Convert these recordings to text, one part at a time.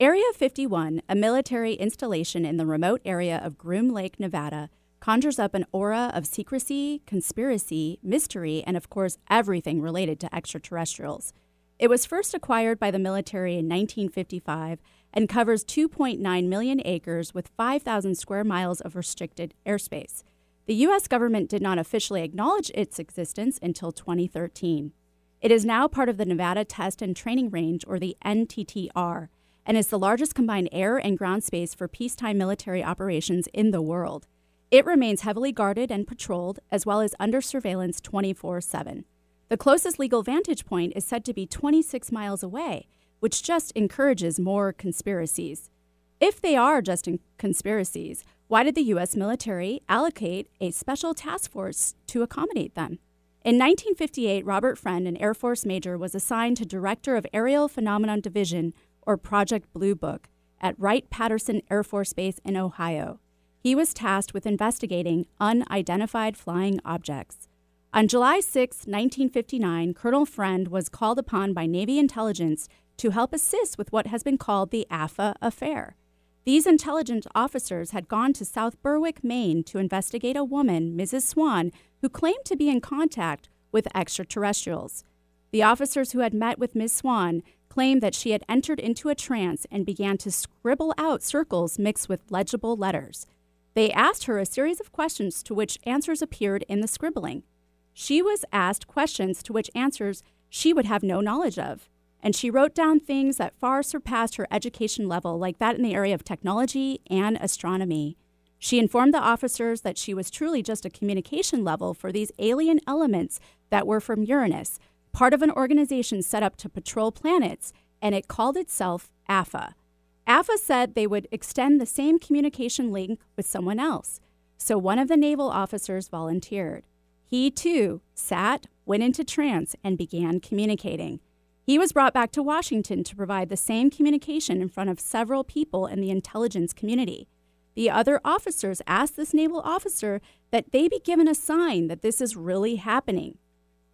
Area 51, a military installation in the remote area of Groom Lake, Nevada, conjures up an aura of secrecy, conspiracy, mystery, and of course, everything related to extraterrestrials. It was first acquired by the military in 1955 and covers 2.9 million acres with 5,000 square miles of restricted airspace. The U.S. government did not officially acknowledge its existence until 2013. It is now part of the Nevada Test and Training Range, or the NTTR, and is the largest combined air and ground space for peacetime military operations in the world. It remains heavily guarded and patrolled, as well as under surveillance 24 7. The closest legal vantage point is said to be 26 miles away, which just encourages more conspiracies. If they are just conspiracies, why did the U.S. military allocate a special task force to accommodate them? In 1958, Robert Friend, an Air Force major, was assigned to Director of Aerial Phenomenon Division or Project Blue Book, at Wright Patterson Air Force Base in Ohio. He was tasked with investigating unidentified flying objects. On July 6, 1959, Colonel Friend was called upon by Navy intelligence to help assist with what has been called the AFFA affair. These intelligence officers had gone to South Berwick, Maine to investigate a woman, Mrs. Swan, who claimed to be in contact with extraterrestrials. The officers who had met with Ms. Swan claimed that she had entered into a trance and began to scribble out circles mixed with legible letters. They asked her a series of questions to which answers appeared in the scribbling. She was asked questions to which answers she would have no knowledge of, and she wrote down things that far surpassed her education level, like that in the area of technology and astronomy. She informed the officers that she was truly just a communication level for these alien elements that were from Uranus, part of an organization set up to patrol planets, and it called itself AFFA. AFFA said they would extend the same communication link with someone else. So one of the naval officers volunteered. He too sat, went into trance, and began communicating. He was brought back to Washington to provide the same communication in front of several people in the intelligence community. The other officers asked this naval officer that they be given a sign that this is really happening.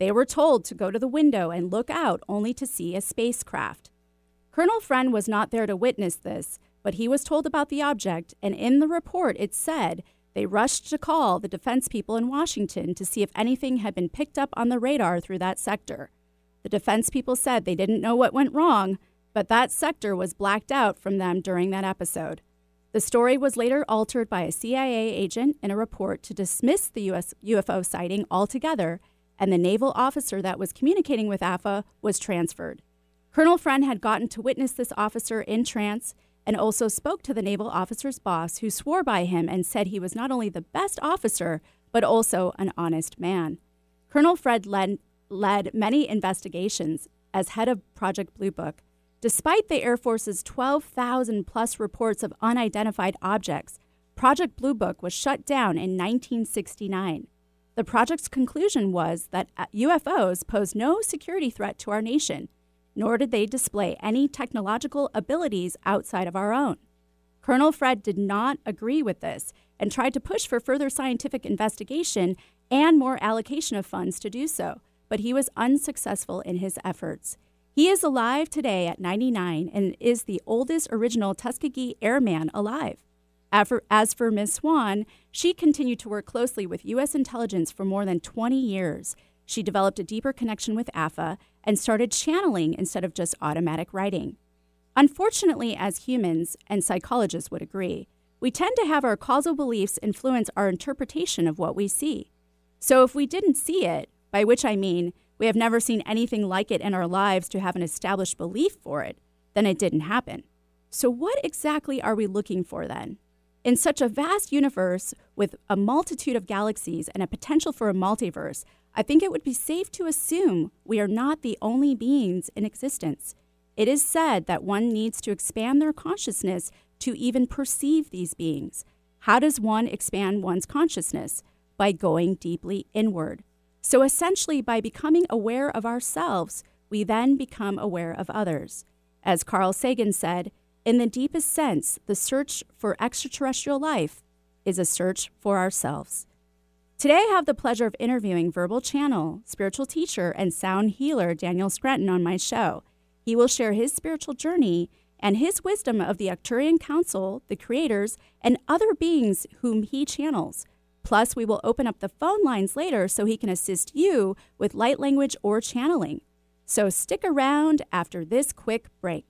They were told to go to the window and look out only to see a spacecraft. Colonel Friend was not there to witness this, but he was told about the object, and in the report it said they rushed to call the defense people in Washington to see if anything had been picked up on the radar through that sector. The defense people said they didn't know what went wrong, but that sector was blacked out from them during that episode. The story was later altered by a CIA agent in a report to dismiss the US UFO sighting altogether and the naval officer that was communicating with AFFA was transferred. Colonel Friend had gotten to witness this officer in trance and also spoke to the naval officer's boss, who swore by him and said he was not only the best officer, but also an honest man. Colonel Friend led, led many investigations as head of Project Blue Book. Despite the Air Force's 12,000 plus reports of unidentified objects, Project Blue Book was shut down in 1969. The project's conclusion was that uh, UFOs pose no security threat to our nation, nor did they display any technological abilities outside of our own. Colonel Fred did not agree with this and tried to push for further scientific investigation and more allocation of funds to do so, but he was unsuccessful in his efforts. He is alive today at 99 and is the oldest original Tuskegee Airman alive. As for Ms. Swan, she continued to work closely with U.S. intelligence for more than 20 years. She developed a deeper connection with AFFA and started channeling instead of just automatic writing. Unfortunately, as humans, and psychologists would agree, we tend to have our causal beliefs influence our interpretation of what we see. So if we didn't see it, by which I mean we have never seen anything like it in our lives to have an established belief for it, then it didn't happen. So, what exactly are we looking for then? In such a vast universe with a multitude of galaxies and a potential for a multiverse, I think it would be safe to assume we are not the only beings in existence. It is said that one needs to expand their consciousness to even perceive these beings. How does one expand one's consciousness? By going deeply inward. So essentially, by becoming aware of ourselves, we then become aware of others. As Carl Sagan said, in the deepest sense, the search for extraterrestrial life is a search for ourselves. Today, I have the pleasure of interviewing verbal channel, spiritual teacher, and sound healer Daniel Scranton on my show. He will share his spiritual journey and his wisdom of the Arcturian Council, the creators, and other beings whom he channels. Plus, we will open up the phone lines later so he can assist you with light language or channeling. So stick around after this quick break.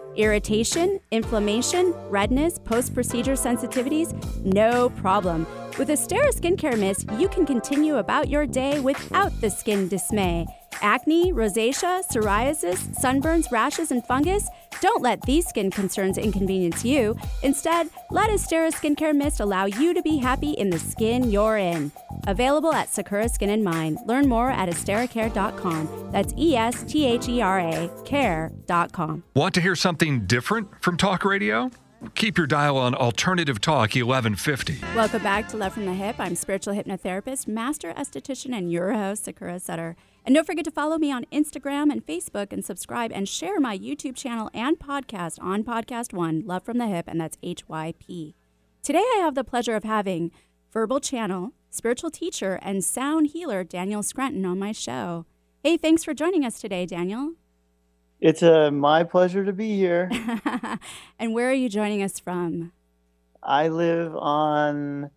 Irritation, inflammation, redness, post procedure sensitivities? No problem. With Esthera Skincare Mist, you can continue about your day without the skin dismay. Acne, rosacea, psoriasis, sunburns, rashes, and fungus? Don't let these skin concerns inconvenience you. Instead, let Esthera Skincare Mist allow you to be happy in the skin you're in. Available at Sakura Skin and Mind. Learn more at estheracare.com. That's E S T H E R A care.com. Want to hear something different from talk radio? Keep your dial on Alternative Talk 1150. Welcome back to Love from the Hyp. I'm spiritual hypnotherapist, master esthetician, and your host, Sakura Sutter. And don't forget to follow me on Instagram and Facebook and subscribe and share my YouTube channel and podcast on Podcast One, Love from the Hyp, and that's HYP. Today I have the pleasure of having verbal channel, spiritual teacher, and sound healer Daniel Scranton on my show. Hey, thanks for joining us today, Daniel. It's uh, my pleasure to be here. and where are you joining us from? I live on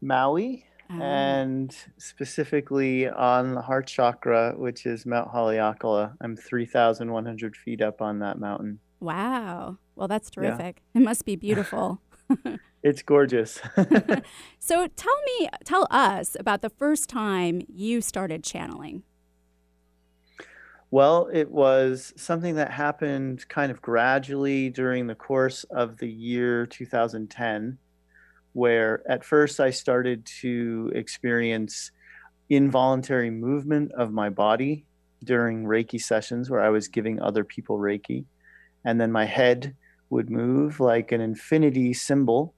Maui, um, and specifically on the heart chakra, which is Mount Haleakala. I'm 3,100 feet up on that mountain. Wow. Well, that's terrific. Yeah. It must be beautiful. it's gorgeous. so tell me, tell us about the first time you started channeling. Well, it was something that happened kind of gradually during the course of the year 2010 where at first I started to experience involuntary movement of my body during Reiki sessions where I was giving other people Reiki. And then my head would move like an infinity symbol.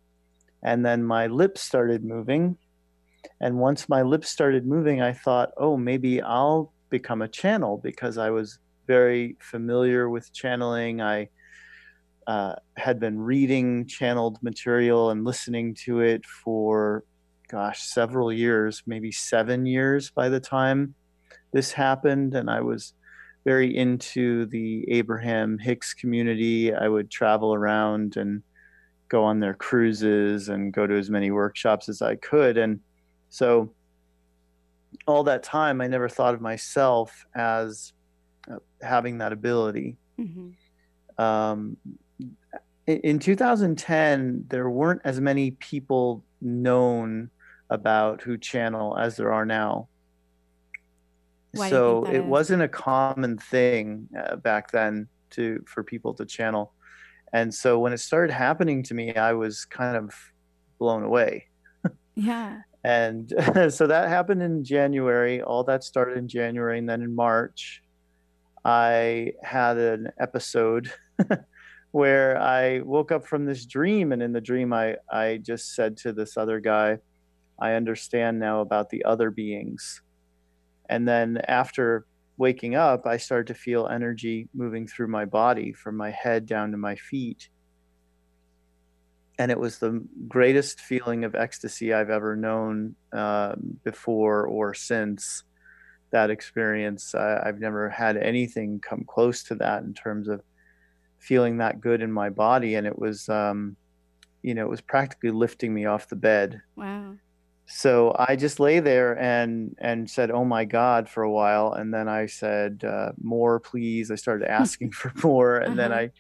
And then my lips started moving. And once my lips started moving, I thought, oh, maybe I'll become a channel because I was very familiar with channeling. I uh, had been reading channeled material and listening to it for, gosh, several years, maybe seven years by the time this happened. And I was very into the Abraham Hicks community. I would travel around and go on their cruises and go to as many workshops as I could. And so, all that time, I never thought of myself as uh, having that ability. Mm-hmm. Um, in 2010, there weren't as many people known about who channel as there are now. Why so it is? wasn't a common thing uh, back then to for people to channel. And so when it started happening to me, I was kind of blown away. Yeah. And so that happened in January. All that started in January. And then in March, I had an episode where I woke up from this dream, and in the dream, I I just said to this other guy, "I understand now about the other beings." And then after waking up, I started to feel energy moving through my body from my head down to my feet. And it was the greatest feeling of ecstasy I've ever known uh, before or since that experience. I, I've never had anything come close to that in terms of feeling that good in my body. And it was um you know it was practically lifting me off the bed. Wow. So i just lay there and and said oh my god for a while. And then i said uh, more please. I started asking for more. And uh-huh. then i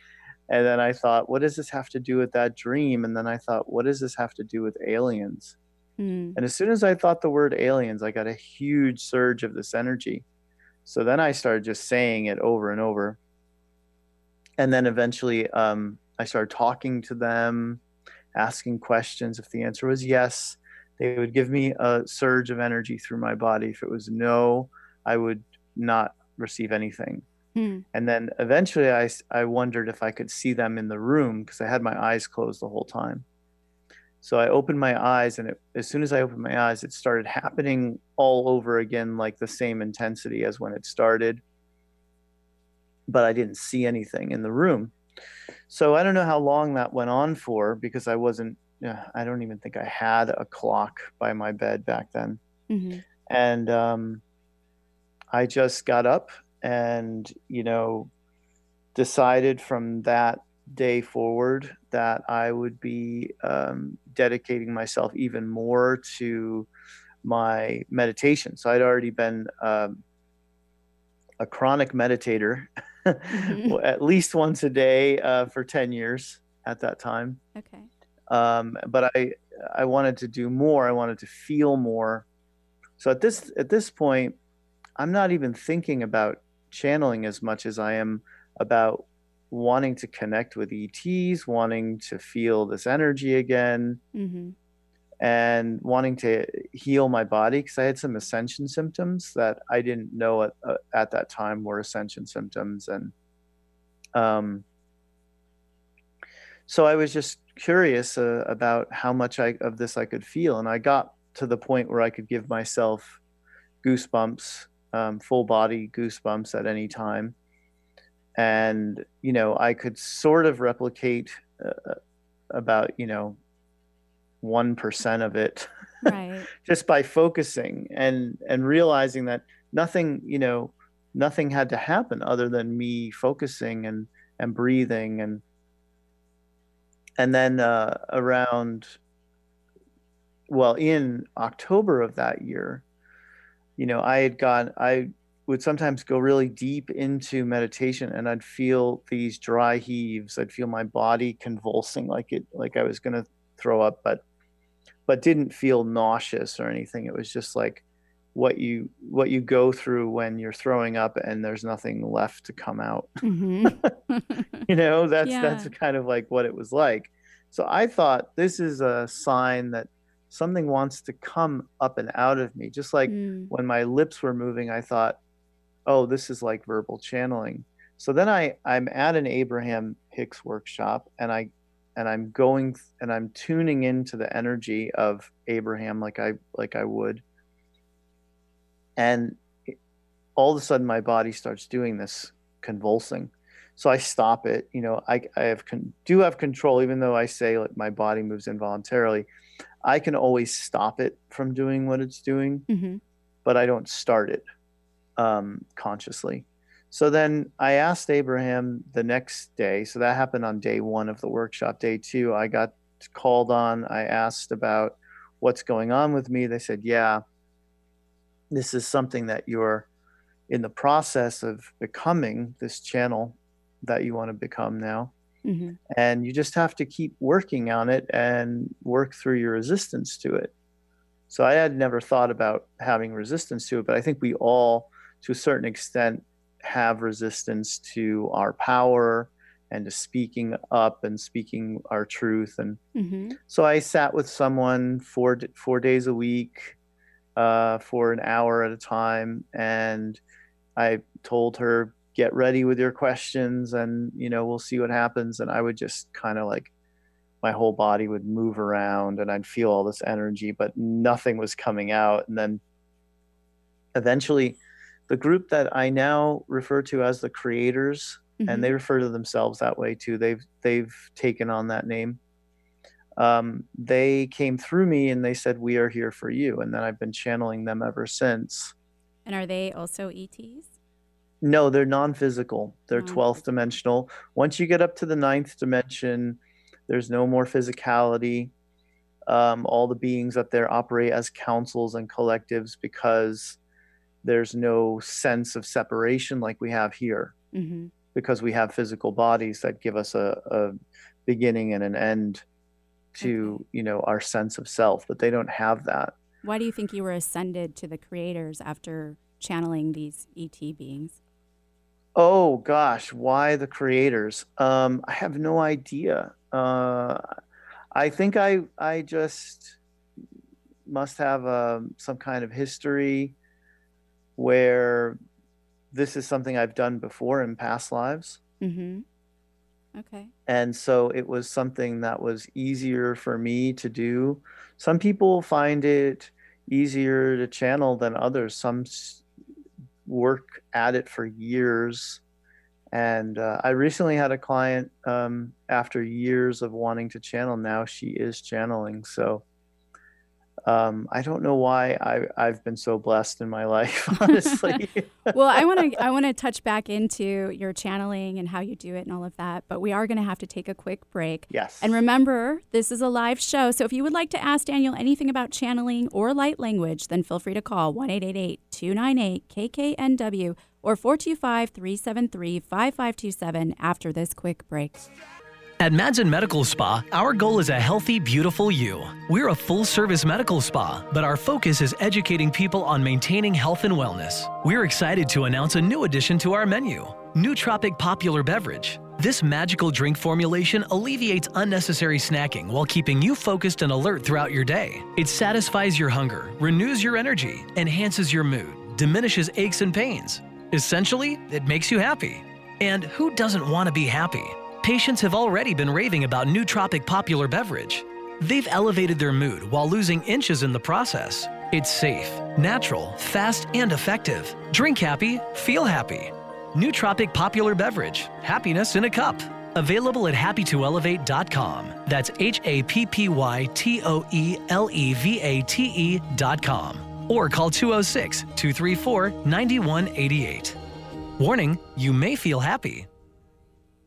and then i thought what does this have to do with that dream and then i thought what does this have to do with aliens Mm. And as soon as I thought the word aliens, I got a huge surge of this energy. So then I started just saying it over and over. And then eventually um, I started talking to them, asking questions. If the answer was yes, they would give me a surge of energy through my body. If it was no, I would not receive anything. Mm. And then eventually I, I wondered if I could see them in the room because I had my eyes closed the whole time. So I opened my eyes, and it, as soon as I opened my eyes, it started happening all over again, like the same intensity as when it started. But I didn't see anything in the room. So I don't know how long that went on for because I wasn't, I don't even think I had a clock by my bed back then. hmm And um, I just got up and, you know, decided from that day forward that I would be um, dedicating myself even more to my meditation. So I'd already been um, a chronic meditator, Mhm. at least once a day uh, for 10 years at that time. Okay. Um, but I, I wanted to do more. I wanted to feel more. So at this, at this point, I'm not even thinking about channeling as much as I am about wanting to connect with ETs, wanting to feel this energy again, hmm and wanting to heal my body because I had some ascension symptoms that I didn't know at, uh, at that time were ascension symptoms, and um, so I was just curious uh, about how much I, of this I could feel, and I got to the point where I could give myself goosebumps, um, full body goosebumps at any time, and you know I could sort of replicate uh, about you know one percent of it Right. just by focusing and and realizing that nothing you know nothing had to happen other than me focusing and and breathing and and then uh, around well in october of that year you know i had gone i would sometimes go really deep into meditation and i'd feel these dry heaves. I'd feel my body convulsing like it like i was going to throw up but but didn't feel nauseous or anything. It was just like what you what you go through when you're throwing up and there's nothing left to come out. Hmm you know that's that's kind of like what it was like. So i thought this is a sign that something wants to come up and out of me. Just like Mm. when my lips were moving i thought oh this is like verbal channeling. So then i i'm at an abraham hicks workshop and i and i'm going and i'm tuning into the energy of abraham like i like i would. And all of a sudden my body starts doing this convulsing. So i stop it you know i i have con- do have control even though i say like my body moves involuntarily i can always stop it from doing what it's doing hmm but I don't start it um, consciously. So then I asked Abraham the next day. So that happened on day one of the workshop. Day two, I got called on. I asked about what's going on with me. They said, Yeah, this is something that you're in the process of becoming this channel that you want to become now. Hmm And you just have to keep working on it and work through your resistance to it. So I had never thought about having resistance to it, but I think we all, to a certain extent, have resistance to our power and to speaking up and speaking our truth. And hmm so I sat with someone four four days a week, uh, for an hour at a time, and I told her, "Get ready with your questions, and you know we'll see what happens." And I would just kind of like my whole body would move around, and I'd feel all this energy, but nothing was coming out. And then eventually, the group that I now refer to as the creators Mm-hmm. and they refer to themselves that way too. They've they've taken on that name. Um, they came through me and they said, "We are here for you," and then I've been channeling them ever since. And are they also ETs? No, they're non-physical. They're Non-physical. twelfth dimensional. Once you get up to the ninth dimension, there's no more physicality. Um, all the beings up there operate as councils and collectives because there's no sense of separation like we have here. hmm because we have physical bodies that give us a, a beginning and an end. to Okay. you know our sense of self but they don't have that Why do you think you were ascended to the creators after channeling these ET beings? Oh gosh why the creators? Um i have no idea. Uh i think i i just must have um, some kind of history where this is something i've done before in past lives. Mm-hmm. Okay. and so it was something that was easier for me to do. Some people find it easier to channel than others. Some work at it for years. And uh, i recently had a client um, after years of wanting to channel now she is channeling. So um, i don't know why I, i've been so blessed in my life honestly well, I want to I want to touch back into your channeling and how you do it and all of that, but we are going to have to take a quick break. yes And remember, this is a live show, so if you would like to ask Daniel anything about channeling or light language, then feel free to call 1-888-298-KKNW or 425-373-5527 after this quick break. At Madsen Medical Spa, our goal is a healthy, beautiful you. We're a full service medical spa, but our focus is educating people on maintaining health and wellness. We're excited to announce a new addition to our menu Nootropic Popular Beverage. This magical drink formulation alleviates unnecessary snacking while keeping you focused and alert throughout your day. It satisfies your hunger, renews your energy, enhances your mood, diminishes aches and pains. Essentially, it makes you happy. And who doesn't want to be happy? Patients have already been raving about Nootropic Popular Beverage. They've elevated their mood while losing inches in the process. It's safe, natural, fast, and effective. Drink happy, feel happy. Nootropic Popular Beverage, happiness in a cup. Available at happytoelevate.com. That's H A P P Y T O E L E V A T E.com. Or call 206 234 9188. Warning, you may feel happy.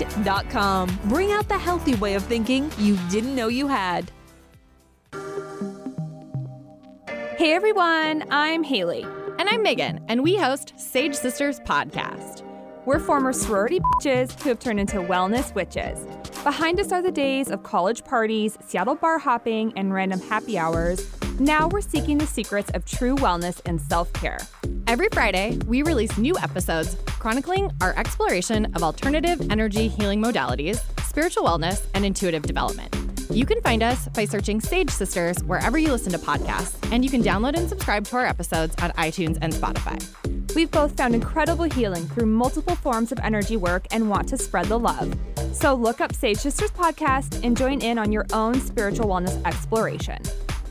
skinandmind.com. Bring out the healthy way of thinking you didn't know you had. Hey everyone, I'm Haley. And I'm Megan, and we host Sage Sisters Podcast. We're former sorority bitches who have turned into wellness witches. Behind us are the days of college parties, Seattle bar hopping, and random happy hours. Now we're seeking the secrets of true wellness and self care. Every Friday, we release new episodes chronicling our exploration of alternative energy healing modalities, spiritual wellness, and intuitive development. You can find us by searching Sage Sisters wherever you listen to podcasts, and you can download and subscribe to our episodes on iTunes and Spotify. We've both found incredible healing through multiple forms of energy work and want to spread the love. So look up Sage Sisters Podcast and join in on your own spiritual wellness exploration.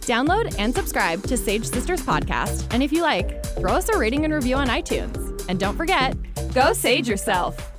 Download and subscribe to Sage Sisters Podcast, and if you like, throw us a rating and review on iTunes. And don't forget, Go sage yourself!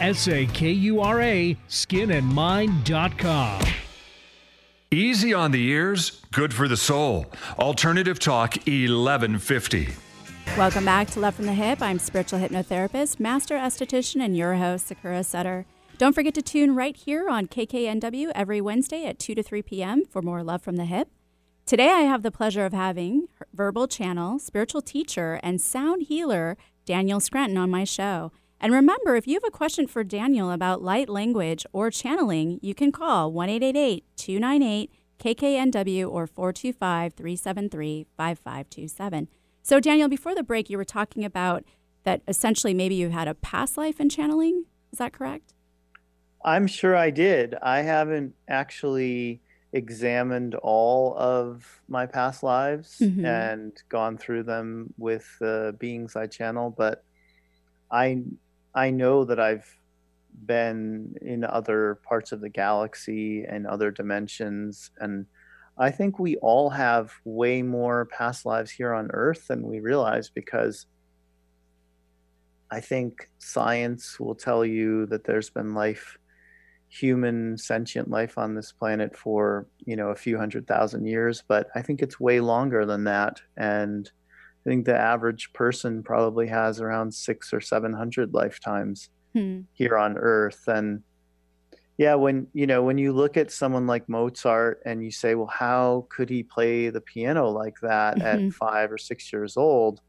S A K U R A skinandmind.com. Easy on the ears, good for the soul. Alternative Talk 1150. Welcome back to Love from the Hyp. I'm spiritual hypnotherapist, master esthetician, and your host, Sakura Sutter. Don't forget to tune right here on KKNW every Wednesday at 2 to 3 p.m. for more Love from the Hyp. Today, I have the pleasure of having verbal channel, spiritual teacher, and sound healer Daniel Scranton on my show. And remember, if you have a question for Daniel about light language or channeling, you can call 1 298 KKNW or 425 373 5527. So, Daniel, before the break, you were talking about that essentially maybe you had a past life in channeling. Is that correct? I'm sure I did. I haven't actually examined all of my past lives Mhm. and gone through them with the beings I channel, but I I know that I've been in other parts of the galaxy and other dimensions and I think we all have way more past lives here on earth than we realize because I think science will tell you that there's been life human sentient life on this planet for you know a few hundred thousand years but i think it's way longer than that and i think the average person probably has around six or seven hundred lifetimes Hmm. here on earth and yeah when you know when you look at someone like mozart and you say well how could he play the piano like that Mhm. at five or six years old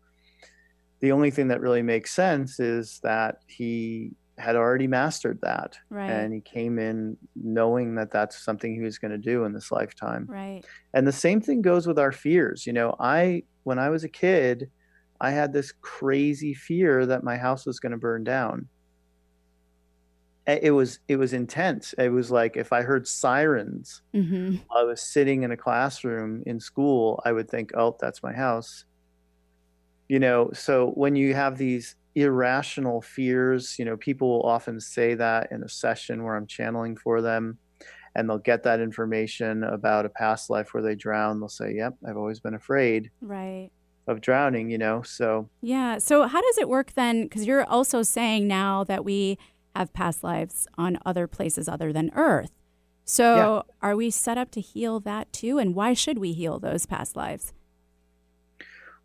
the only thing that really makes sense is that he had already mastered that Right. and he came in knowing that that's something he was going to do in this lifetime Right. and the same thing goes with our fears you know i when i was a kid i had this crazy fear that my house was going to burn down. It was it was intense. It was like if i heard sirens hmm i was sitting in a classroom in school i would think oh that's my house. You know so when you have these irrational fears you know people will often say that in a session where i'm channeling for them and they'll get that information about a past life where they drown they'll say yep i've always been afraid Right. of drowning you know so Yeah. So how does it work then? Because you're also saying now that we have past lives on other places other than Earth. So Yeah. are we set up to heal that too? And why should we heal those past lives?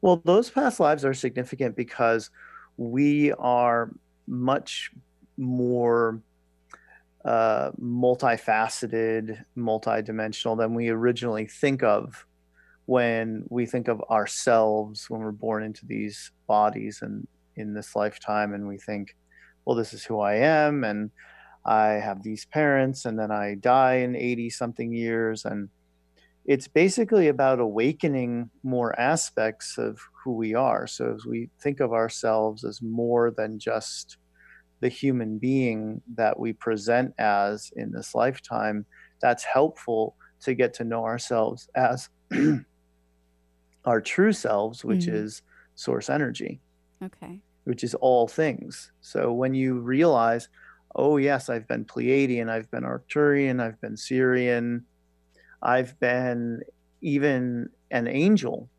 Well, those past lives are significant because we are much more uh, multifaceted, multidimensional than we originally think of when we think of ourselves when we're born into these bodies and in this lifetime, and we think, well, this is who I am, and I have these parents, and then I die in 80 something years, and it's basically about awakening more aspects of who we are. So as we think of ourselves as more than just the human being that we present as in this lifetime, that's helpful to get to know ourselves as our true selves, which Mhm. is source energy Okay. which is all things. So when you realize, oh yes, I've been Pleiadian, I've been Arcturian, I've been Sirian, I've been even an angel.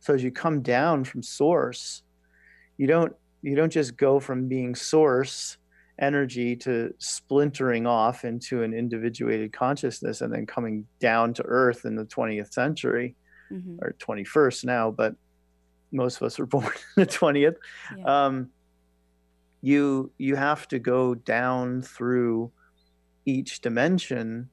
So as you come down from source, you don't you don't just go from being source energy to splintering off into an individuated consciousness and then coming down to earth in the 20th century hmm or 21st now, but most of us were born in the 20th. Yeah. Um, you you have to go down through each dimension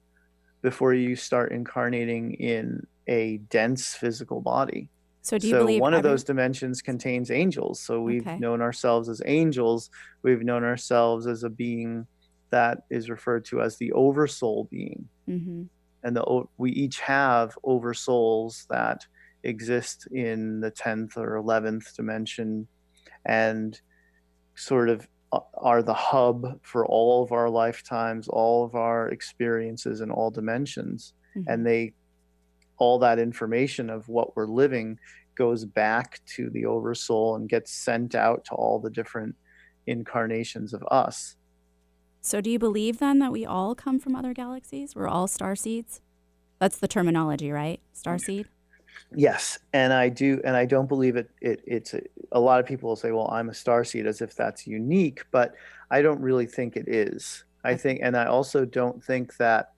before you start incarnating in a dense physical body. So do you so believe one of those dimensions contains angels. So we've Okay. known ourselves as angels. We've known ourselves as a being that is referred to as the oversoul being Mhm. and the we each have oversouls that exist in the 10th or 11th dimension and sort of are the hub for all of our lifetimes all of our experiences in all dimensions Mhm. and they all that information of what we're living goes back to the oversoul and gets sent out to all the different incarnations of us So do you believe then that we all come from other galaxies? We're all star seeds? That's the terminology, right? Star seed? Yes, and I do, and I don't believe it. It it's a, a lot of people will say, "Well, I'm a star seed," as if that's unique, but I don't really think it is. I think, and I also don't think that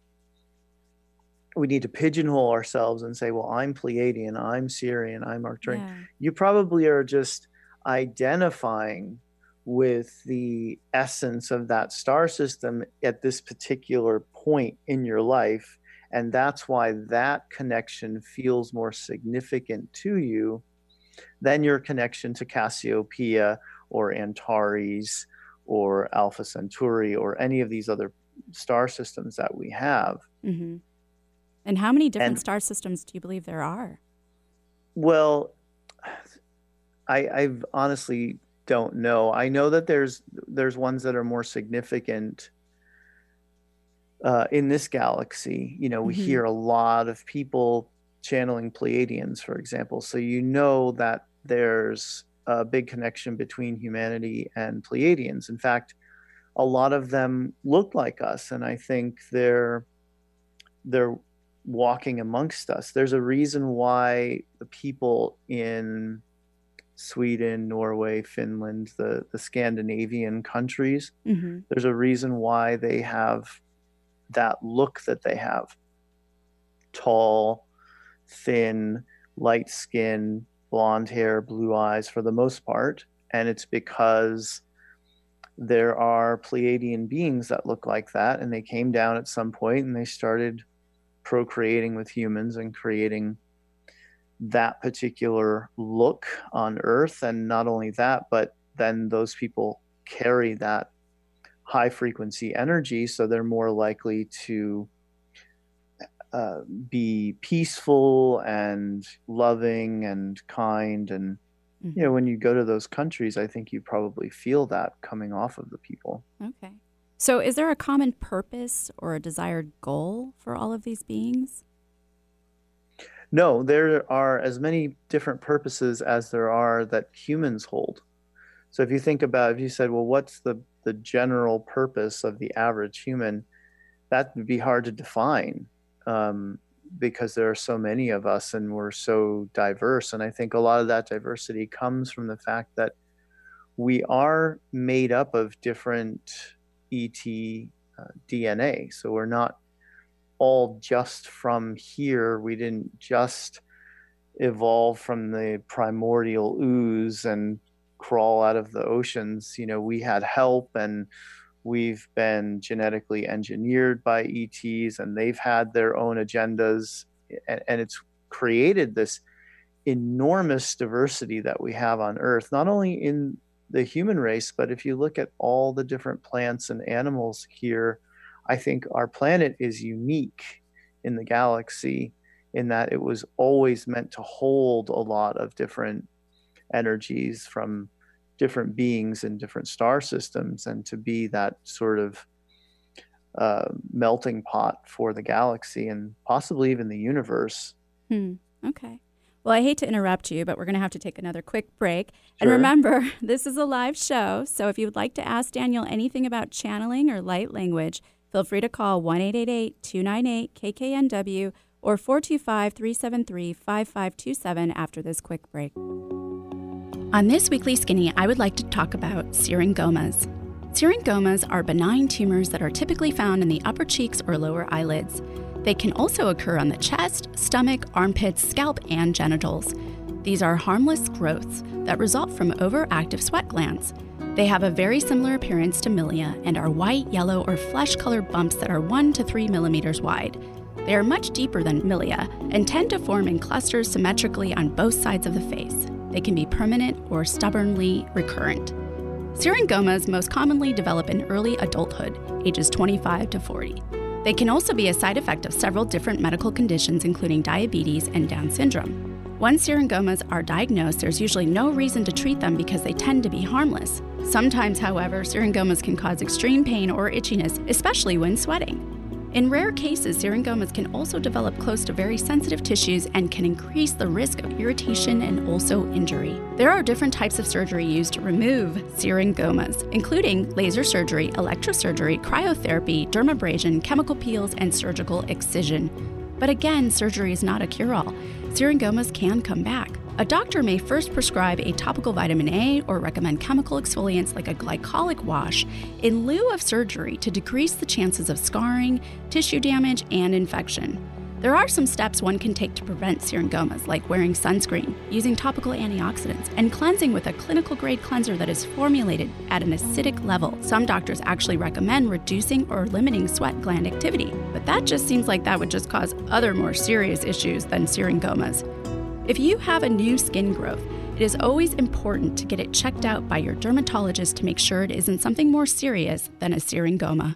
we need to pigeonhole ourselves and say, "Well, I'm Pleiadian, I'm Sirian, I'm Arcturian." Yeah. You probably are just identifying with the essence of that star system at this particular point in your life and that's why that connection feels more significant to you than your connection to Cassiopeia or Antares or Alpha Centauri or any of these other star systems that we have. hmm And how many different And- star systems do you believe there are? Well, I, I honestly don't know. I know that there's there's ones that are more significant uh, in this galaxy, you know, we Mhm. hear a lot of people channeling Pleiadians, for example. So you know that there's a big connection between humanity and Pleiadians. In fact, a lot of them look like us, and I think they're they're walking amongst us. There's a reason why the people in Sweden, Norway, Finland, the, the Scandinavian countries, hmm there's a reason why they have that look that they have tall, thin, light skin, blonde hair, blue eyes for the most part. And it's because there are Pleiadian beings that look like that. And they came down at some point and they started procreating with humans and creating that particular look on Earth. And not only that, but then those people carry that high frequency energy, so they're more likely to uh, be peaceful and loving and kind. And, you know, when you go to those countries, I think you probably feel that coming off of the people. Okay. So, is there a common purpose or a desired goal for all of these beings? No, there are as many different purposes as there are that humans hold. So if you think about, if you said, well, what's the, the general purpose of the average human, that would be hard to define um, because there are so many of us and we're so diverse. And I think a lot of that diversity comes from the fact that we are made up of different ET uh, DNA. So we're not all just from here. We didn't just evolve from the primordial ooze and crawl out of the oceans. You know, we had help and we've been genetically engineered by ETs and they've had their own agendas. And, and it's created this enormous diversity that we have on Earth, not only in the human race, but if you look at all the different plants and animals here, I think our planet is unique in the galaxy in that it was always meant to hold a lot of different energies from different beings in different star systems and to be that sort of uh, melting pot for the galaxy and possibly even the universe. Hmm. Okay. Well, I hate to interrupt you, but we're going to have to take another quick break. And remember, this is a live show. So if you would like to ask Daniel anything about channeling or light language, feel free to call 1 298 KKNW or 425 373 5527 after this quick break. On this weekly skinny, I would like to talk about syringomas. Syringomas are benign tumors that are typically found in the upper cheeks or lower eyelids. They can also occur on the chest, stomach, armpits, scalp, and genitals. These are harmless growths that result from overactive sweat glands. They have a very similar appearance to milia and are white, yellow, or flesh colored bumps that are 1 to 3 millimeters wide. They are much deeper than milia and tend to form in clusters symmetrically on both sides of the face. They can be permanent or stubbornly recurrent. Syringomas most commonly develop in early adulthood, ages 25 to 40. They can also be a side effect of several different medical conditions, including diabetes and Down syndrome. Once syringomas are diagnosed, there's usually no reason to treat them because they tend to be harmless. Sometimes, however, syringomas can cause extreme pain or itchiness, especially when sweating. In rare cases, syringomas can also develop close to very sensitive tissues and can increase the risk of irritation and also injury. There are different types of surgery used to remove syringomas, including laser surgery, electrosurgery, cryotherapy, dermabrasion, chemical peels, and surgical excision. But again, surgery is not a cure all. Syringomas can come back. A doctor may first prescribe a topical vitamin A or recommend chemical exfoliants like a glycolic wash in lieu of surgery to decrease the chances of scarring, tissue damage, and infection. There are some steps one can take to prevent syringomas, like wearing sunscreen, using topical antioxidants, and cleansing with a clinical grade cleanser that is formulated at an acidic level. Some doctors actually recommend reducing or limiting sweat gland activity, but that just seems like that would just cause other more serious issues than syringomas. If you have a new skin growth, it is always important to get it checked out by your dermatologist to make sure it isn't something more serious than a syringoma.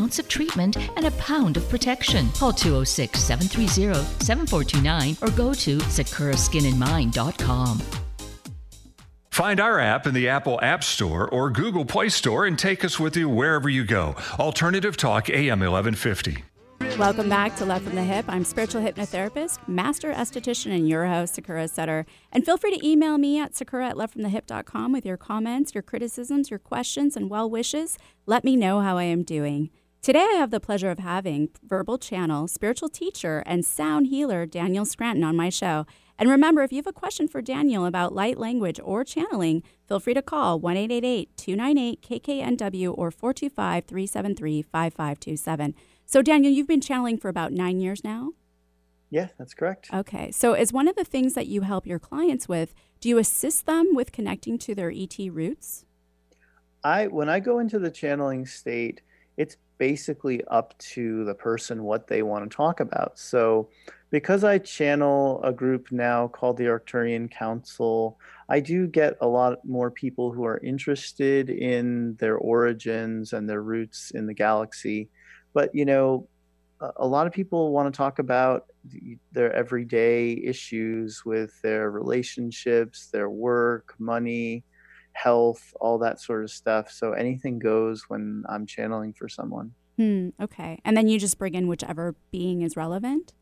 ounce of treatment and a pound of protection. Call 206 730 7429 or go to sakuraskinandmind.com. Find our app in the Apple App Store or Google Play Store and take us with you wherever you go. Alternative Talk AM 1150. Welcome back to Love from the Hyp. I'm spiritual hypnotherapist, master esthetician, and your host, Sakura Sutter. And feel free to email me at sakura at lovefromthehyp.com with your comments, your criticisms, your questions, and well wishes. Let me know how I am doing. Today, I have the pleasure of having verbal channel, spiritual teacher, and sound healer Daniel Scranton on my show. And remember, if you have a question for Daniel about light language or channeling, feel free to call 1 298 KKNW or 425 373 5527. So, Daniel, you've been channeling for about nine years now? Yeah, that's correct. Okay. So, as one of the things that you help your clients with, do you assist them with connecting to their ET roots? I when I go into the channeling state, it's basically up to the person what they want to talk about. So, because I channel a group now called the Arcturian Council, I do get a lot more people who are interested in their origins and their roots in the galaxy but you know a lot of people want to talk about their everyday issues with their relationships their work money health all that sort of stuff so anything goes when i'm channeling for someone hmm, okay and then you just bring in whichever being is relevant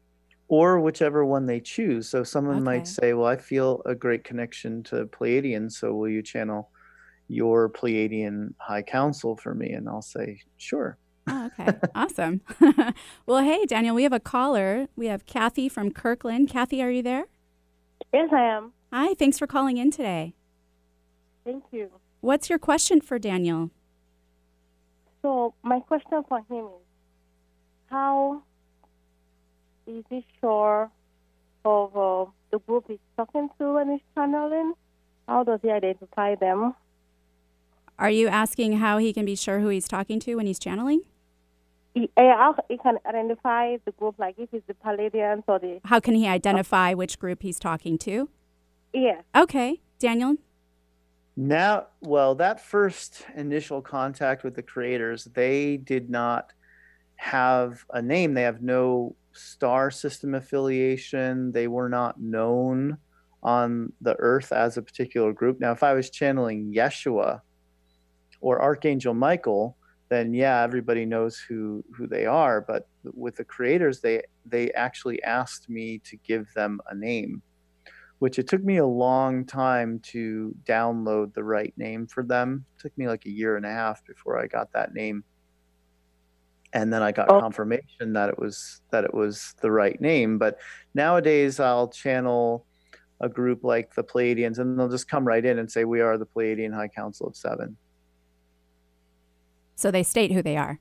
or whichever one they choose so someone okay. might say well i feel a great connection to pleiadians so will you channel your pleiadian high council for me and i'll say sure Oh, okay. awesome. well, hey, Daniel, we have a caller. We have Kathy from Kirkland. Kathy, are you there? Yes, I am. Hi, thanks for calling in today. Thank you. What's your question for Daniel? So, my question for him is how is he sure of uh, the group he's talking to when he's channeling? How does he identify them? Are you asking how he can be sure who he's talking to when he's channeling? he, he can identify the group, like if it's the Pleiadians or the. How can he identify which group he's talking to? Yeah. Okay, Daniel. Now, well, that first initial contact with the creators, they did not have a name. They have no star system affiliation. They were not known on the earth as a particular group. Now, if I was channeling Yeshua or Archangel Michael, then yeah, everybody knows who who they are. But with the creators, they they actually asked me to give them a name, which it took me a long time to download the right name for them. It took me like a year and a half before I got that name. And then I got oh. confirmation that it was that it was the right name. But nowadays I'll channel a group like the Pleiadians and they'll just come right in and say, We are the Pleiadian High Council of Seven so they state who they are.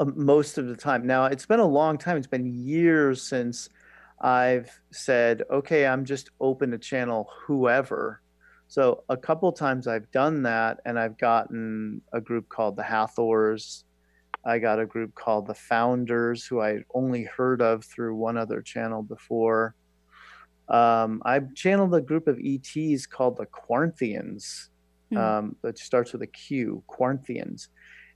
Uh, most of the time. Now, it's been a long time. It's been years since I've said, okay, I'm just open to channel whoever. So a couple times I've done that, and I've gotten a group called the Hathors. I got a group called the Founders, who I only heard of through one other channel before. Um, I've channeled a group of ETs called the Quarnthians, hmm. um, that starts with a Q, Quarnthians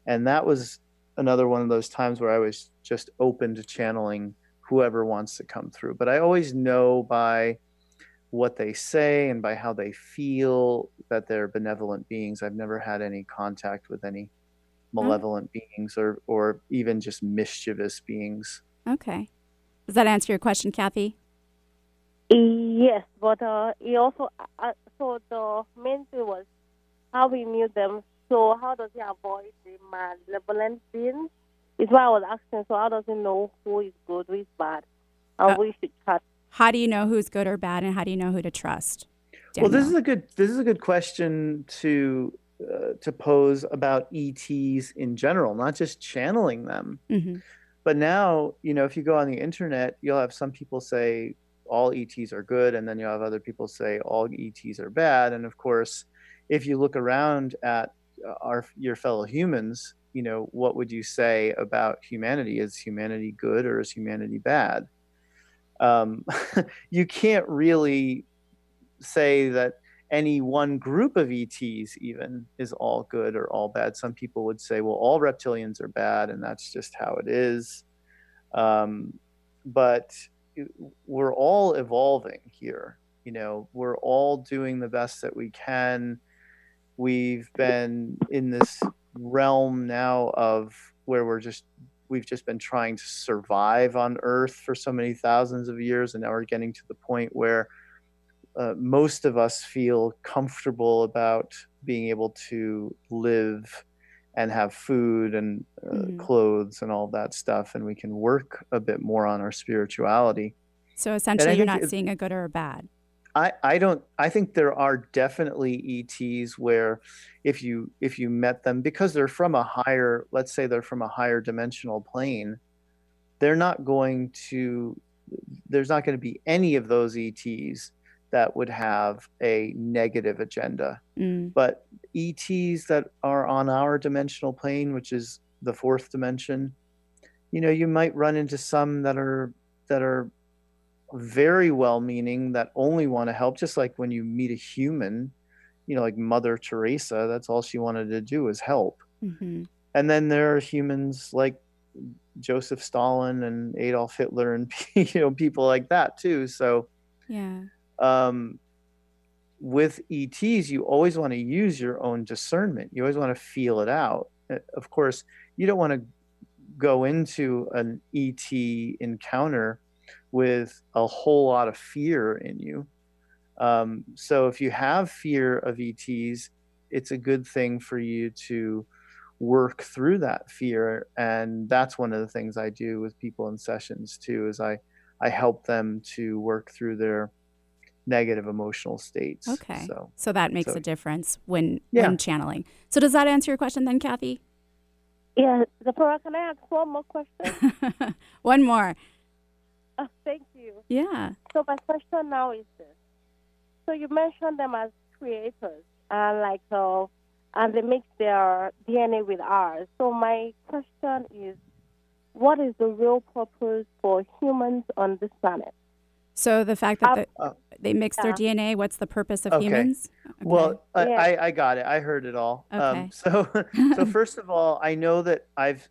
and that was another one of those times where I was just open to channeling whoever wants to come through. But I always know by what they say and by how they feel that they're benevolent beings. I've never had any contact with any malevolent oh. beings or or even just mischievous beings. Okay. Does that answer your question, Kathy? Yes, but uh, he also uh, so the main thing was how we knew them so how does he avoid the malevolent beings? Is why I was asking. So how does he know who is good, who is bad, and uh, who should trust? How do you know who's good or bad, and how do you know who to trust? Daniel? Well, this is a good this is a good question to uh, to pose about ETs in general, not just channeling them. Mm-hmm. But now, you know, if you go on the internet, you'll have some people say all ETs are good, and then you'll have other people say all ETs are bad. And of course, if you look around at uh, our your fellow humans, you know, what would you say about humanity? Is humanity good or is humanity bad? Um, you can't really say that any one group of ETs even is all good or all bad. Some people would say, well, all reptilians are bad, and that's just how it is. Um, but we're all evolving here. You know, we're all doing the best that we can. We've been in this realm now of where we're just we've just been trying to survive on Earth for so many thousands of years, and now we're getting to the point where uh, most of us feel comfortable about being able to live and have food and uh, mm-hmm. clothes and all that stuff, and we can work a bit more on our spirituality. So essentially, you're not it, seeing a good or a bad. I, I don't I think there are definitely ETs where if you if you met them because they're from a higher let's say they're from a higher dimensional plane they're not going to there's not going to be any of those ETs that would have a negative agenda. Mm. But ETs that are on our dimensional plane, which is the fourth dimension, you know, you might run into some that are that are very well meaning that only want to help just like when you meet a human, you know, like Mother Teresa, that's all she wanted to do was help. Mm-hmm. And then there are humans like Joseph Stalin and Adolf Hitler and you know people like that too. So yeah um, with ETs, you always want to use your own discernment. You always want to feel it out. Uh, of course, you don't want to go into an ET encounter with a whole lot of fear in you. Um, so if you have fear of ETs, it's a good thing for you to work through that fear. And that's one of the things I do with people in sessions too, is I, I help them to work through their negative emotional states. Okay. So, so that makes so, a difference when yeah. when channeling. So does that answer your question then, Kathy? Yeah. The can I ask one more question? one more. Uh, thank you. Yeah. So my question now is this. So you mentioned them as creators and like uh, and they mix their DNA with ours. So my question is what is the real purpose for humans on this planet? So the fact that the, uh, they mix their DNA, what's the purpose of okay. humans? Okay. Well, I, yeah. I, I, got it. I heard it all. Um, okay. Um, so, so first of all, I know that I've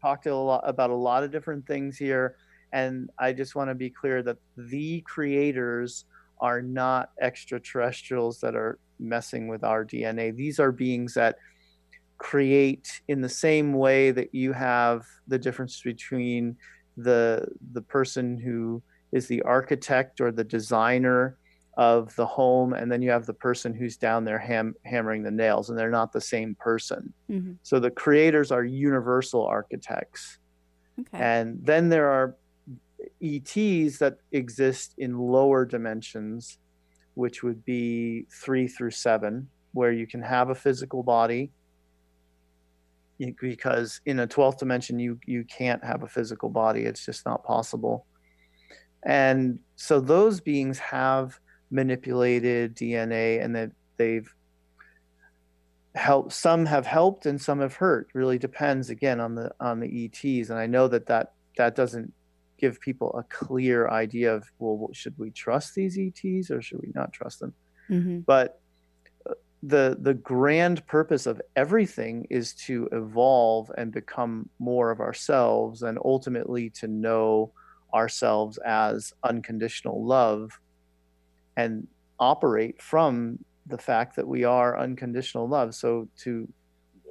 talked a lot about a lot of different things here, and I just want to be clear that the creators are not extraterrestrials that are messing with our DNA. These are beings that create in the same way that you have the difference between the the person who is the architect or the designer of the home and then you have the person who's down there ham- hammering the nails and they're not the same person mm-hmm. so the creators are universal architects okay. and then there are ets that exist in lower dimensions which would be three through seven where you can have a physical body because in a 12th dimension you you can't have a physical body. It's just not possible. And so those beings have manipulated DNA and that they've helped some have helped and some have hurt. Really depends again on the on the ets and i know that that that doesn't give people a clear idea of well should we trust these ets or should we not trust them mm-hmm. but uh, the the grand purpose of everything is to evolve and become more of ourselves and ultimately to know ourselves as unconditional love and operate from the fact that we are unconditional love. So to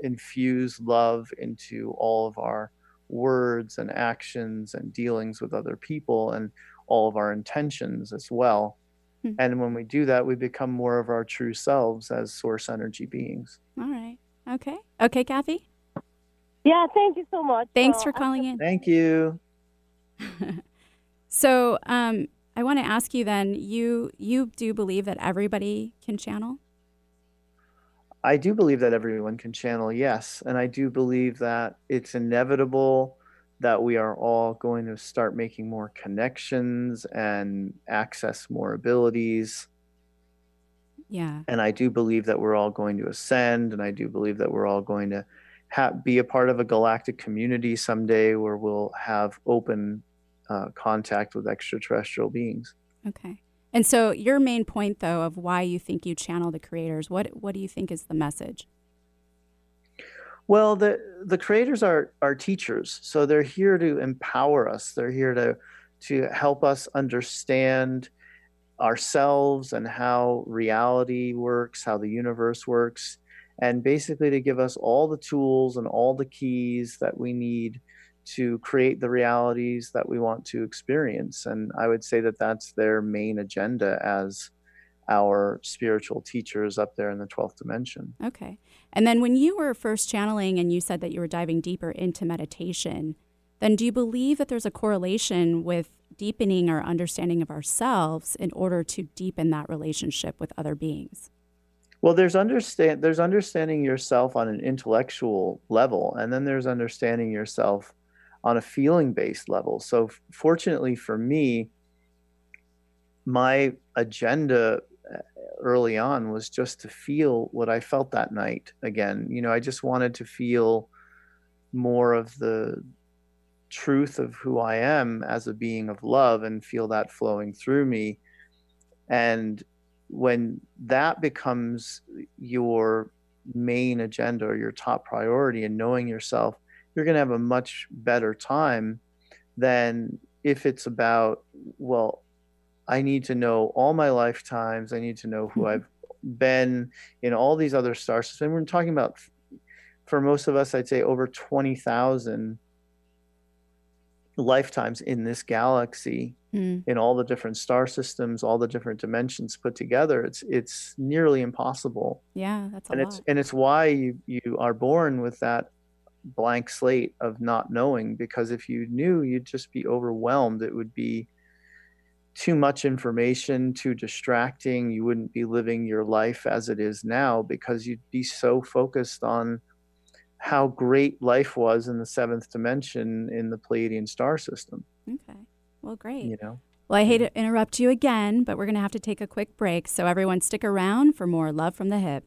infuse love into all of our words and actions and dealings with other people and all of our intentions as well. Hmm. And when we do that, we become more of our true selves as source energy beings. All right. Okay. Okay, Kathy? Yeah, thank you so much. Thanks for calling in. Thank you. So um, I want to ask you then. You you do believe that everybody can channel? I do believe that everyone can channel, yes. And I do believe that it's inevitable that we are all going to start making more connections and access more abilities. Yeah. And I do believe that we're all going to ascend. And I do believe that we're all going to ha- be a part of a galactic community someday where we'll have open uh, contact with extraterrestrial beings. Okay. And so your main point though of why you think you channel the creators, what what do you think is the message? Well, the the creators are are teachers, so they're here to empower us. They're here to to help us understand ourselves and how reality works, how the universe works, and basically to give us all the tools and all the keys that we need to create the realities that we want to experience. And I would say that that's their main agenda as our spiritual teachers up there in the 12th dimension. Okay. And then when you were first channeling and you said that you were diving deeper into meditation, then do you believe that there's a correlation with deepening our understanding of ourselves in order to deepen that relationship with other beings? Well, there's understand there's understanding yourself on an intellectual level and then there's understanding yourself on a feeling based level. So, fortunately for me, my agenda uh, early on was just to feel what I felt that night again. You know, I just wanted to feel more of the truth of who I am as a being of love and feel that flowing through me. And when that becomes your main agenda or your top priority and knowing yourself you're going to have a much better time than if it's about, well, I need to know all my lifetimes. I need to know who mm-hmm. I've been in all these other star systems. And we're talking about, for most of us, I'd say over 20,000 lifetimes in this galaxy mm. in all the different star systems all the different dimensions put together it's it's nearly impossible yeah that's a and lot. it's and it's why you you are born with that blank slate of not knowing because if you knew you'd just be overwhelmed. It would be too much information too distracting. You wouldn't be living your life as it is now because you'd be so focused on how great life was in the seventh dimension in the pleiadian star system. Okay. Well great. You know? Well i hate to interrupt you again but we're going to have to take a quick break so everyone stick around for more love from the hyp.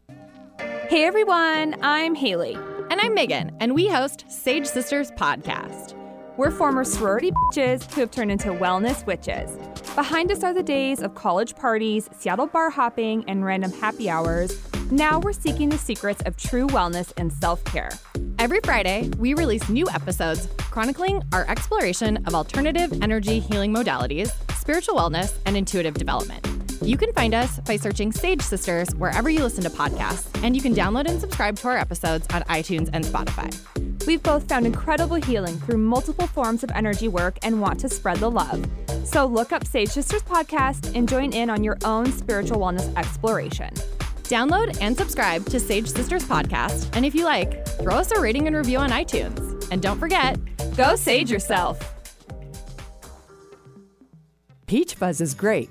Hey everyone. I'm haley and I'm Megan, and we host Sage Sisters Podcast. We're former sorority bitches who have turned into wellness witches. Behind us are the days of college parties, Seattle bar hopping, and random happy hours. Now we're seeking the secrets of true wellness and self care. Every Friday, we release new episodes chronicling our exploration of alternative energy healing modalities, spiritual wellness, and intuitive development. You can find us by searching Sage Sisters wherever you listen to podcasts, and you can download and subscribe to our episodes on iTunes and Spotify. We've both found incredible healing through multiple forms of energy work and want to spread the love. So look up Sage Sisters Podcast and join in on your own spiritual wellness exploration. Download and subscribe to Sage Sisters Podcast, and if you like, throw us a rating and review on iTunes. And don't forget, go sage yourself. Peach Fuzz is great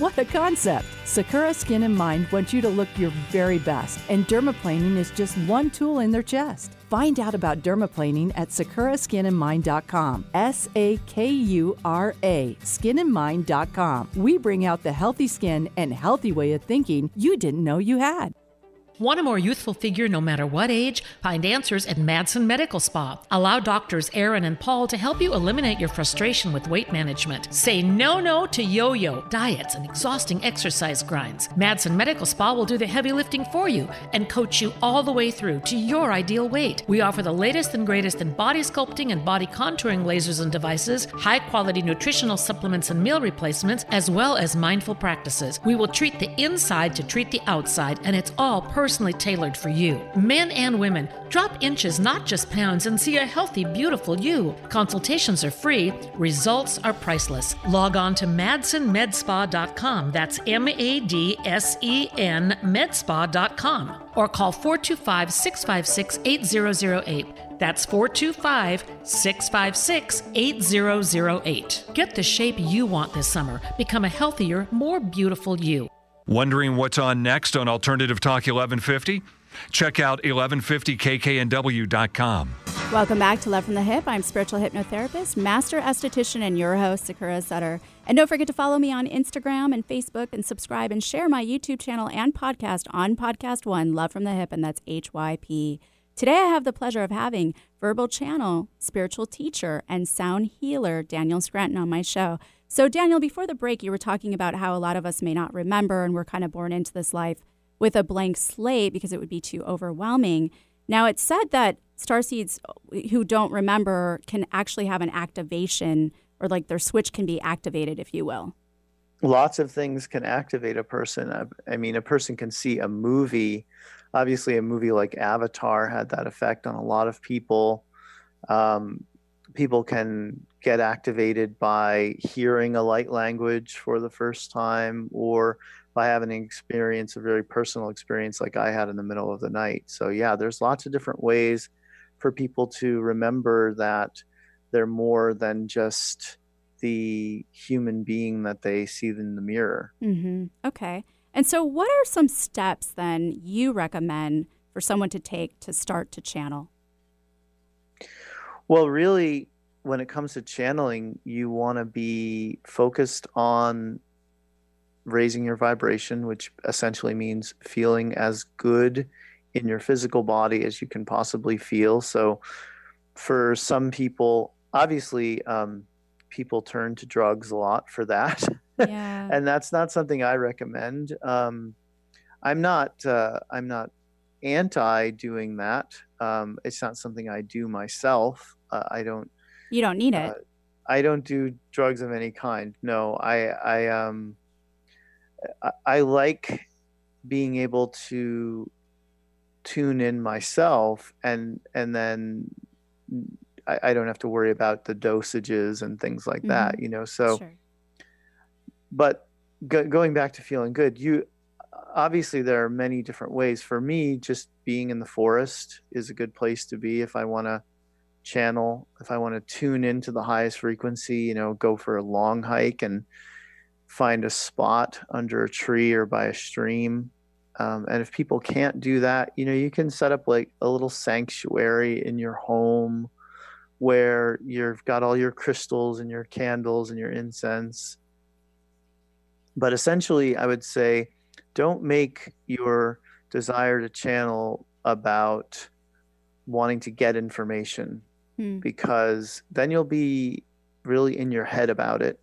What a concept! Sakura Skin and Mind wants you to look your very best, and dermaplaning is just one tool in their chest. Find out about dermaplaning at sakuraskinandmind.com. S A K U R A, skinandmind.com. We bring out the healthy skin and healthy way of thinking you didn't know you had. Want a more youthful figure no matter what age? Find answers at Madsen Medical Spa. Allow doctors Aaron and Paul to help you eliminate your frustration with weight management. Say no no to yo yo, diets, and exhausting exercise grinds. Madsen Medical Spa will do the heavy lifting for you and coach you all the way through to your ideal weight. We offer the latest and greatest in body sculpting and body contouring lasers and devices, high quality nutritional supplements and meal replacements, as well as mindful practices. We will treat the inside to treat the outside, and it's all personal personally tailored for you. Men and women, drop inches, not just pounds, and see a healthy, beautiful you. Consultations are free, results are priceless. Log on to madsenmedspa.com. That's M A D S E N medspa.com or call 425 656 8008. That's 425 656 8008. Get the shape you want this summer. Become a healthier, more beautiful you. Wondering what's on next on Alternative Talk 1150? Check out 1150kknw.com. Welcome back to Love from the Hyp. I'm spiritual hypnotherapist, master esthetician, and your host, Sakura Sutter. And don't forget to follow me on Instagram and Facebook and subscribe and share my YouTube channel and podcast on Podcast One, Love from the Hyp, and that's HYP. Today, I have the pleasure of having verbal channel, spiritual teacher, and sound healer Daniel Scranton on my show. So, Daniel, before the break, you were talking about how a lot of us may not remember and we're kind of born into this life with a blank slate because it would be too overwhelming. Now, it's said that starseeds who don't remember can actually have an activation or like their switch can be activated, if you will. Lots of things can activate a person. I, I mean, a person can see a movie. Obviously, a movie like Avatar had that effect on a lot of people. Um, people can get activated by hearing a light language for the first time or by having an experience, a very personal experience like I had in the middle of the night. So, yeah, there's lots of different ways for people to remember that they're more than just the human being that they see in the mirror. Mm-hmm. Okay. And so, what are some steps then you recommend for someone to take to start to channel? Well, really, when it comes to channeling, you want to be focused on raising your vibration, which essentially means feeling as good in your physical body as you can possibly feel. So, for some people, obviously, um, people turn to drugs a lot for that. Yeah. and that's not something I recommend. Um, I'm not. Uh, I'm not anti doing that. Um, it's not something I do myself. Uh, I don't. You don't need it. Uh, I don't do drugs of any kind. No, I. I um. I, I like being able to tune in myself and and then I, I, don't have to worry about the dosages and things like mm-hmm. that you know so sure. but go, going back to feeling good you obviously there are many different ways for me just being in the forest is a good place to be if i want to channel if i want to tune into the highest frequency you know go for a long hike and find a spot under a tree or by a stream um, and if people can't do that, you know, you can set up like a little sanctuary in your home where you've got all your crystals and your candles and your incense. But essentially, I would say don't make your desire to channel about wanting to get information hmm. because then you'll be really in your head about it.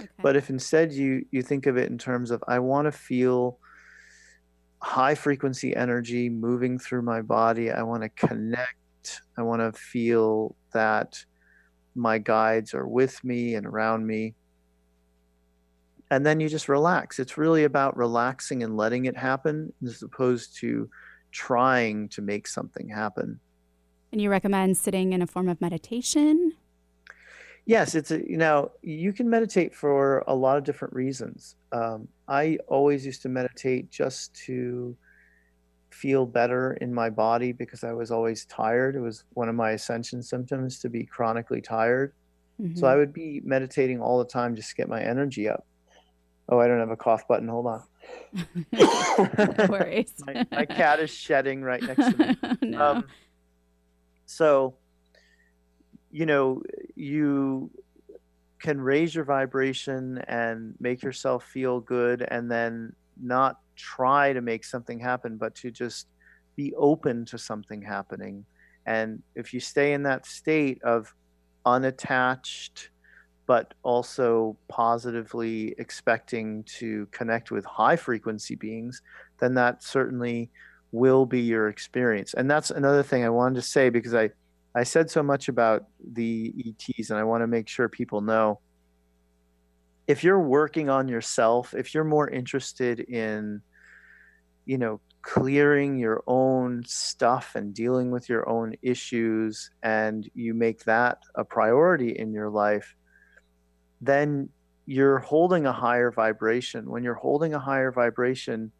Okay. But if instead you you think of it in terms of I want to feel high frequency energy moving through my body. I want to connect. I want to feel that my guides are with me and around me. And then you just relax. It's really about relaxing and letting it happen as opposed to trying to make something happen. And you recommend sitting in a form of meditation? Yes, it's a, you know, you can meditate for a lot of different reasons. Um, I always used to meditate just to feel better in my body because I was always tired. It was one of my ascension symptoms to be chronically tired. Mm-hmm. So I would be meditating all the time just to get my energy up. Oh, I don't have a cough button. Hold on. no worries. my, my, cat is shedding right next to me. no. Um, so, you know, you can raise your vibration and make yourself feel good and then not try to make something happen but to just be open to something happening. And if you stay in that state of unattached but also positively expecting to connect with high frequency beings then that certainly will be your experience and that's another thing i wanted to say because i I said so much about the ETs, and I want to make sure people know if you're working on yourself, if you're more interested in, you know, clearing your own stuff and dealing with your own issues and you make that a priority in your life, then you're holding a higher vibration. When you're holding a higher vibration,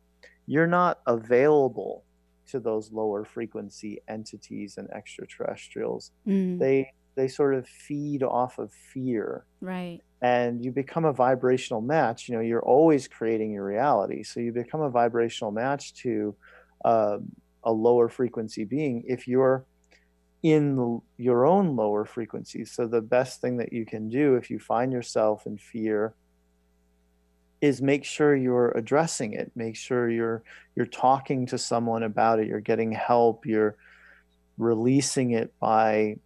you're not available to those lower frequency entities and extraterrestrials. Mm. They they sort of feed off of fear Right. and you become a vibrational match you know you're always creating your reality so you become a vibrational match to uh, a lower frequency being if you're in the, your own lower frequency so the best thing that you can do if you find yourself in fear is make sure you're addressing it. Make sure you're you're talking to someone about it. You're getting help. You're releasing it by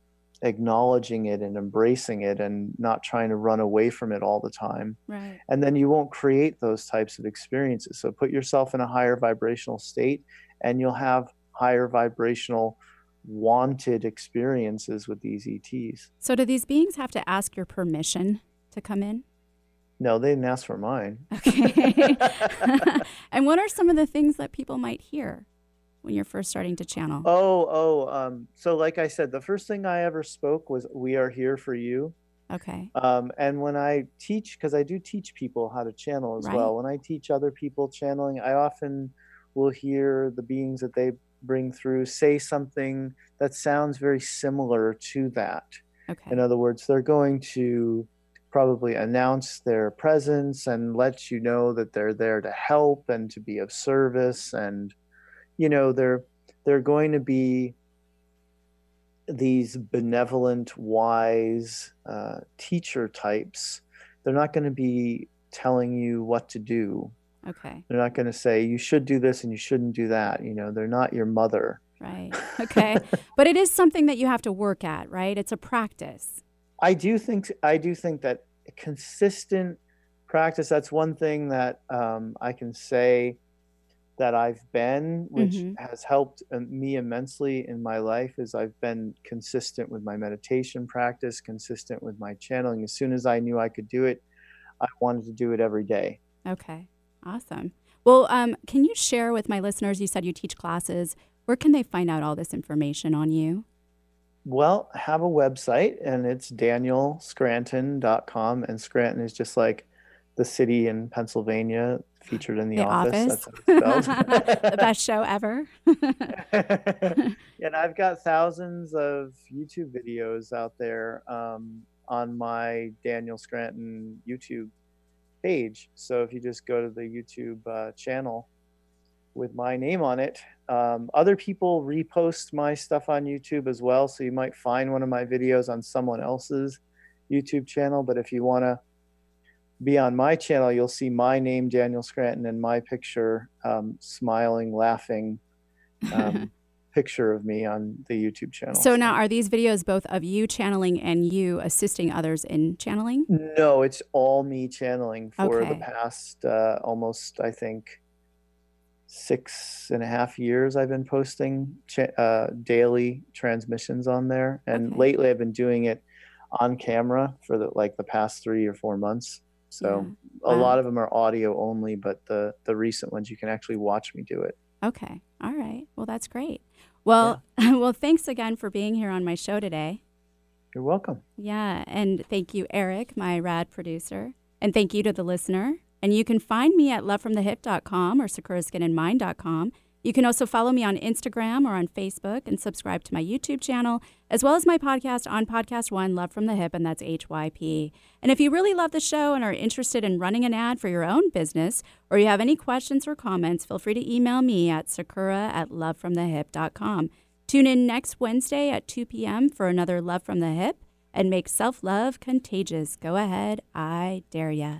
acknowledging it and embracing it and not trying to run away from it all the time. Right. and then you won't create those types of experiences. So put yourself in a higher vibrational state and you'll have higher vibrational wanted experiences with these ets So, do these beings have to ask your permission to come in? No they didn't ask for mine Okay. and what are some of the things that people might hear when you're first starting to channel? oh oh um, so like i said the first thing i ever spoke was we are here for you Okay. Um, and when I teach, because I do teach people how to channel as well, when I teach other people channeling, I often will hear the beings that they bring through say something that sounds very similar to that. Okay. In other words, they're going to probably announce their presence and let you know that they're there to help and to be of service and you know they're they're going to be these benevolent, wise uh, teacher types, they're not going to be telling you what to do. Okay. They're not going to say you should do this and you shouldn't do that. You know, they're not your mother. Right. Okay. but it is something that you have to work at, right? It's a practice. I do think I do think that consistent practice. That's one thing that um, I can say that I've been, which Mhm. has helped um, me immensely in my life, is I've been consistent with my meditation practice, consistent with my channeling. As soon as I knew I could do it, I wanted to do it every day. Okay. Awesome. Well, um, can you share with my listeners? You said you teach classes. Where can they find out all this information on you? Well, I have a website and it's danielscranton.com. And Scranton is just like the city in Pennsylvania featured in the, The office. Office. That's how it's spelled. the best show ever. and I've got thousands of YouTube videos out there um, on my Daniel Scranton YouTube page. So if you just go to the YouTube uh, channel with my name on it, um, other people repost my stuff on YouTube as well. So you might find one of my videos on someone else's YouTube channel. But if you want to be on my channel, you'll see my name, Daniel Scranton, and my picture, um, smiling, laughing um, picture of me on the YouTube channel. so now, are these videos both of you channeling and you assisting others in channeling? No, it's all me channeling for the past uh, almost, I think, six and a half years. I've been posting cha- uh, daily transmissions on there, and Okay. lately I've been doing it on camera for the like the past three or four months. So a Wow. lot of them are audio only, but the the recent ones you can actually watch me do it. Okay. All right. Well, that's great. Well, well, thanks again for being here on my show today. You're welcome. Yeah, and thank you, Eric, my rad producer. And thank you to the listener. And you can find me at lovefromthehyp.com or sakuraskinandmind.com. You can also follow me on Instagram or on Facebook and subscribe to my YouTube channel, as well as my podcast on Podcast One, Love from the Hyp, and that's HYP. And if you really love the show and are interested in running an ad for your own business, or you have any questions or comments, feel free to email me at sakura at lovefromthehyp.com. Tune in next Wednesday at 2 p.m. for another Love from the Hyp and make self love contagious. Go ahead, I dare ya.